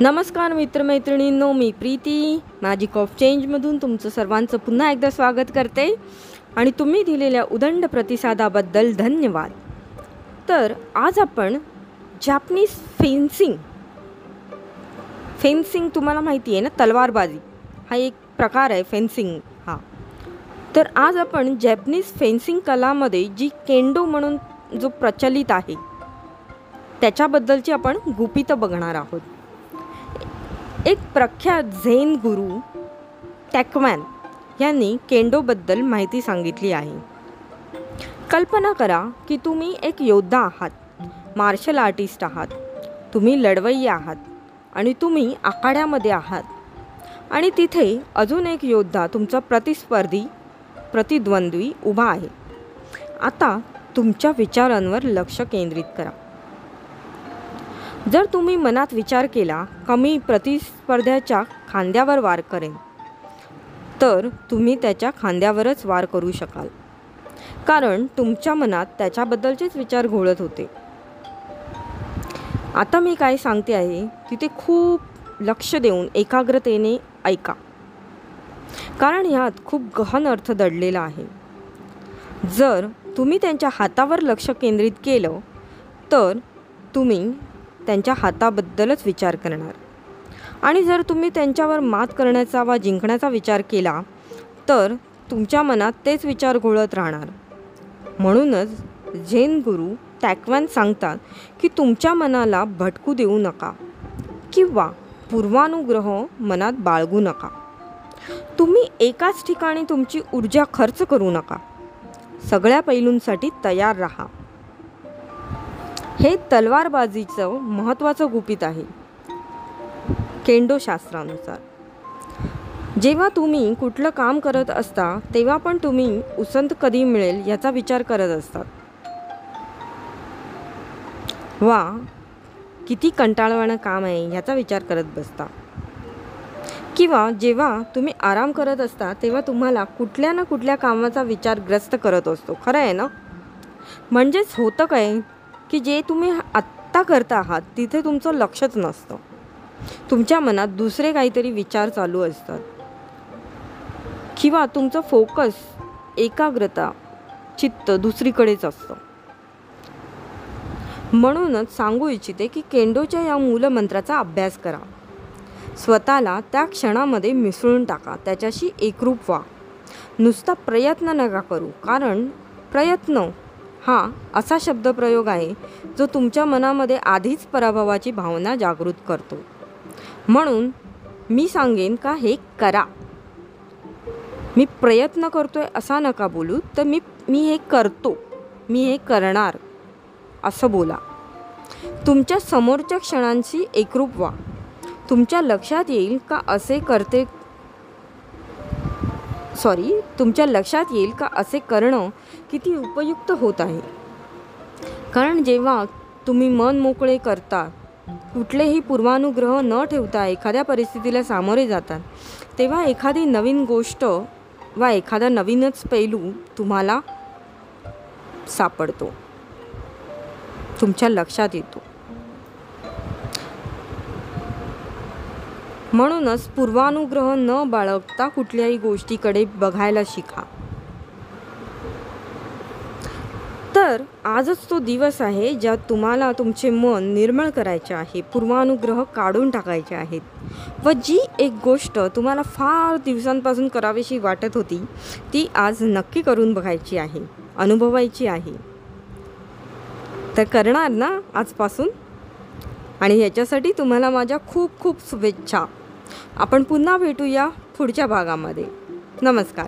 नमस्कार मित्रमैत्रिणींनो मी प्रीती. मॅजिक ऑफ चेंजमधून तुमचं सर्वांचं पुन्हा एकदा स्वागत करते. आणि तुम्ही दिलेल्या उदंड प्रतिसादाबद्दल धन्यवाद. तर आज आपण जॅपनीज फेन्सिंग फेन्सिंग तुम्हाला माहिती आहे ना तलवारबाजी. हा एक प्रकार आहे फेन्सिंग हा. तर आज आपण जॅपनीज फेन्सिंग कलामध्ये जी केंडो म्हणून जो प्रचलित आहे त्याच्याबद्दलची आपण गुपितं बघणार आहोत. एक प्रख्यात झेन गुरु टॅकमॅन यांनी केंडोबद्दल माहिती सांगितली आहे. कल्पना करा की तुम्ही एक योद्धा आहात मार्शल आर्टिस्ट आहात तुम्ही लढवई आहात आणि तुम्ही आखाड्यामध्ये आहात. आणि तिथे अजून एक योद्धा तुमचा प्रतिस्पर्धी प्रतिद्वंद्वी उभा आहे. आता तुमच्या विचारांवर लक्ष केंद्रित करा. जर तुम्ही मनात विचार केला का मी प्रतिस्पर्ध्याच्या खांद्यावर वार करेन. तर तुम्ही त्याच्या खांद्यावरच वार करू शकाल. कारण तुमच्या मनात त्याच्याबद्दलचेच विचार घोळत होते. आता मी काय सांगते आहे तिथे खूप लक्ष देऊन एकाग्रतेने ऐका. कारण ह्यात खूप गहन अर्थ दडलेला आहे. जर तुम्ही त्यांच्या हातावर लक्ष केंद्रित केलं तर तुम्ही त्यांच्या हाताबद्दलच विचार करणार. आणि जर तुम्ही त्यांच्यावर मात करण्याचा वा जिंकण्याचा विचार केला तर तुमच्या मनात तेच विचार घोळत राहणार. म्हणूनच झेन गुरु टॅकवॅन सांगतात की तुमच्या मनाला भटकू देऊ नका किंवा पूर्वानुग्रह मनात बाळगू नका. तुम्ही एकाच ठिकाणी तुमची ऊर्जा खर्च करू नका. सगळ्या पैलूंसाठी तयार राहा. हे तलवारबाजीचं महत्त्वाचं गुपित आहे. केंडो शास्त्रानुसार. जेव्हा तुम्ही कुठलं काम करत असता तेव्हा पण तुम्ही उसंत कधी मिळेल याचा विचार करत असतात. वा किती कंटाळवाणं काम आहे याचा विचार करत बसता. किंवा जेव्हा तुम्ही आराम करत असता तेव्हा तुम्हाला कुठल्या ना कुठल्या कामाचा विचार ग्रस्त करत असतो. खरं आहे ना? म्हणजेच होतं काय? की जे तुम्ही आत्ता करता आहात तिथे तुमचं लक्षच नसतं. तुमच्या मनात दुसरे काहीतरी विचार चालू असतात. किंवा तुमचं फोकस एकाग्रता चित्त दुसरीकडेच असतं. म्हणूनच सांगू इच्छिते की केंडोच्या या मूलमंत्राचा अभ्यास करा. स्वतःला त्या क्षणामध्ये मिसळून टाका त्याच्याशी एकरूप व्हा. नुसता प्रयत्न नका करू कारण प्रयत्न हा असा शब्दप्रयोग आहे जो तुमच्या मनामध्ये आधीच पराभवाची भावना जागृत करतो. म्हणून मी सांगेन का हे करा. मी प्रयत्न करतोय असा नका बोलू तर मी मी हे करतो मी हे करणार असं बोला. तुमच्या समोरच्या क्षणांशी एकरूप व्हा. तुमच्या लक्षात येईल का असे करते सॉरी तुमच्या लक्षात येईल का असे करणं किती उपयुक्त होत आहे? कारण जेव्हा तुम्ही मन मोकळे करता कुठलेही पूर्वानुग्रह न ठेवता एखाद्या परिस्थितीला सामोरे जातात तेव्हा एखादी नवीन गोष्ट वा एखादा नवीनच पैलू तुम्हाला सापडतो. तुमच्या लक्षात येतो. म्हणूनच पूर्वानुग्रह न बाळगता कुठल्याही गोष्टीकडे बघायला शिका. तर आजच तो दिवस आहे ज्यात तुम्हाला तुमचे मन निर्मळ करायचे आहे पूर्वानुग्रह काढून टाकायचे आहेत. व जी एक गोष्ट तुम्हाला फार दिवसांपासून करावीशी वाटत होती ती आज नक्की करून बघायची आहे अनुभवायची आहे. तर करणार ना आजपासून? आणि ह्याच्यासाठी तुम्हाला माझ्या खूप खूप शुभेच्छा. आपण पुन्हा भेटूया पुढच्या भागामध्ये. नमस्कार.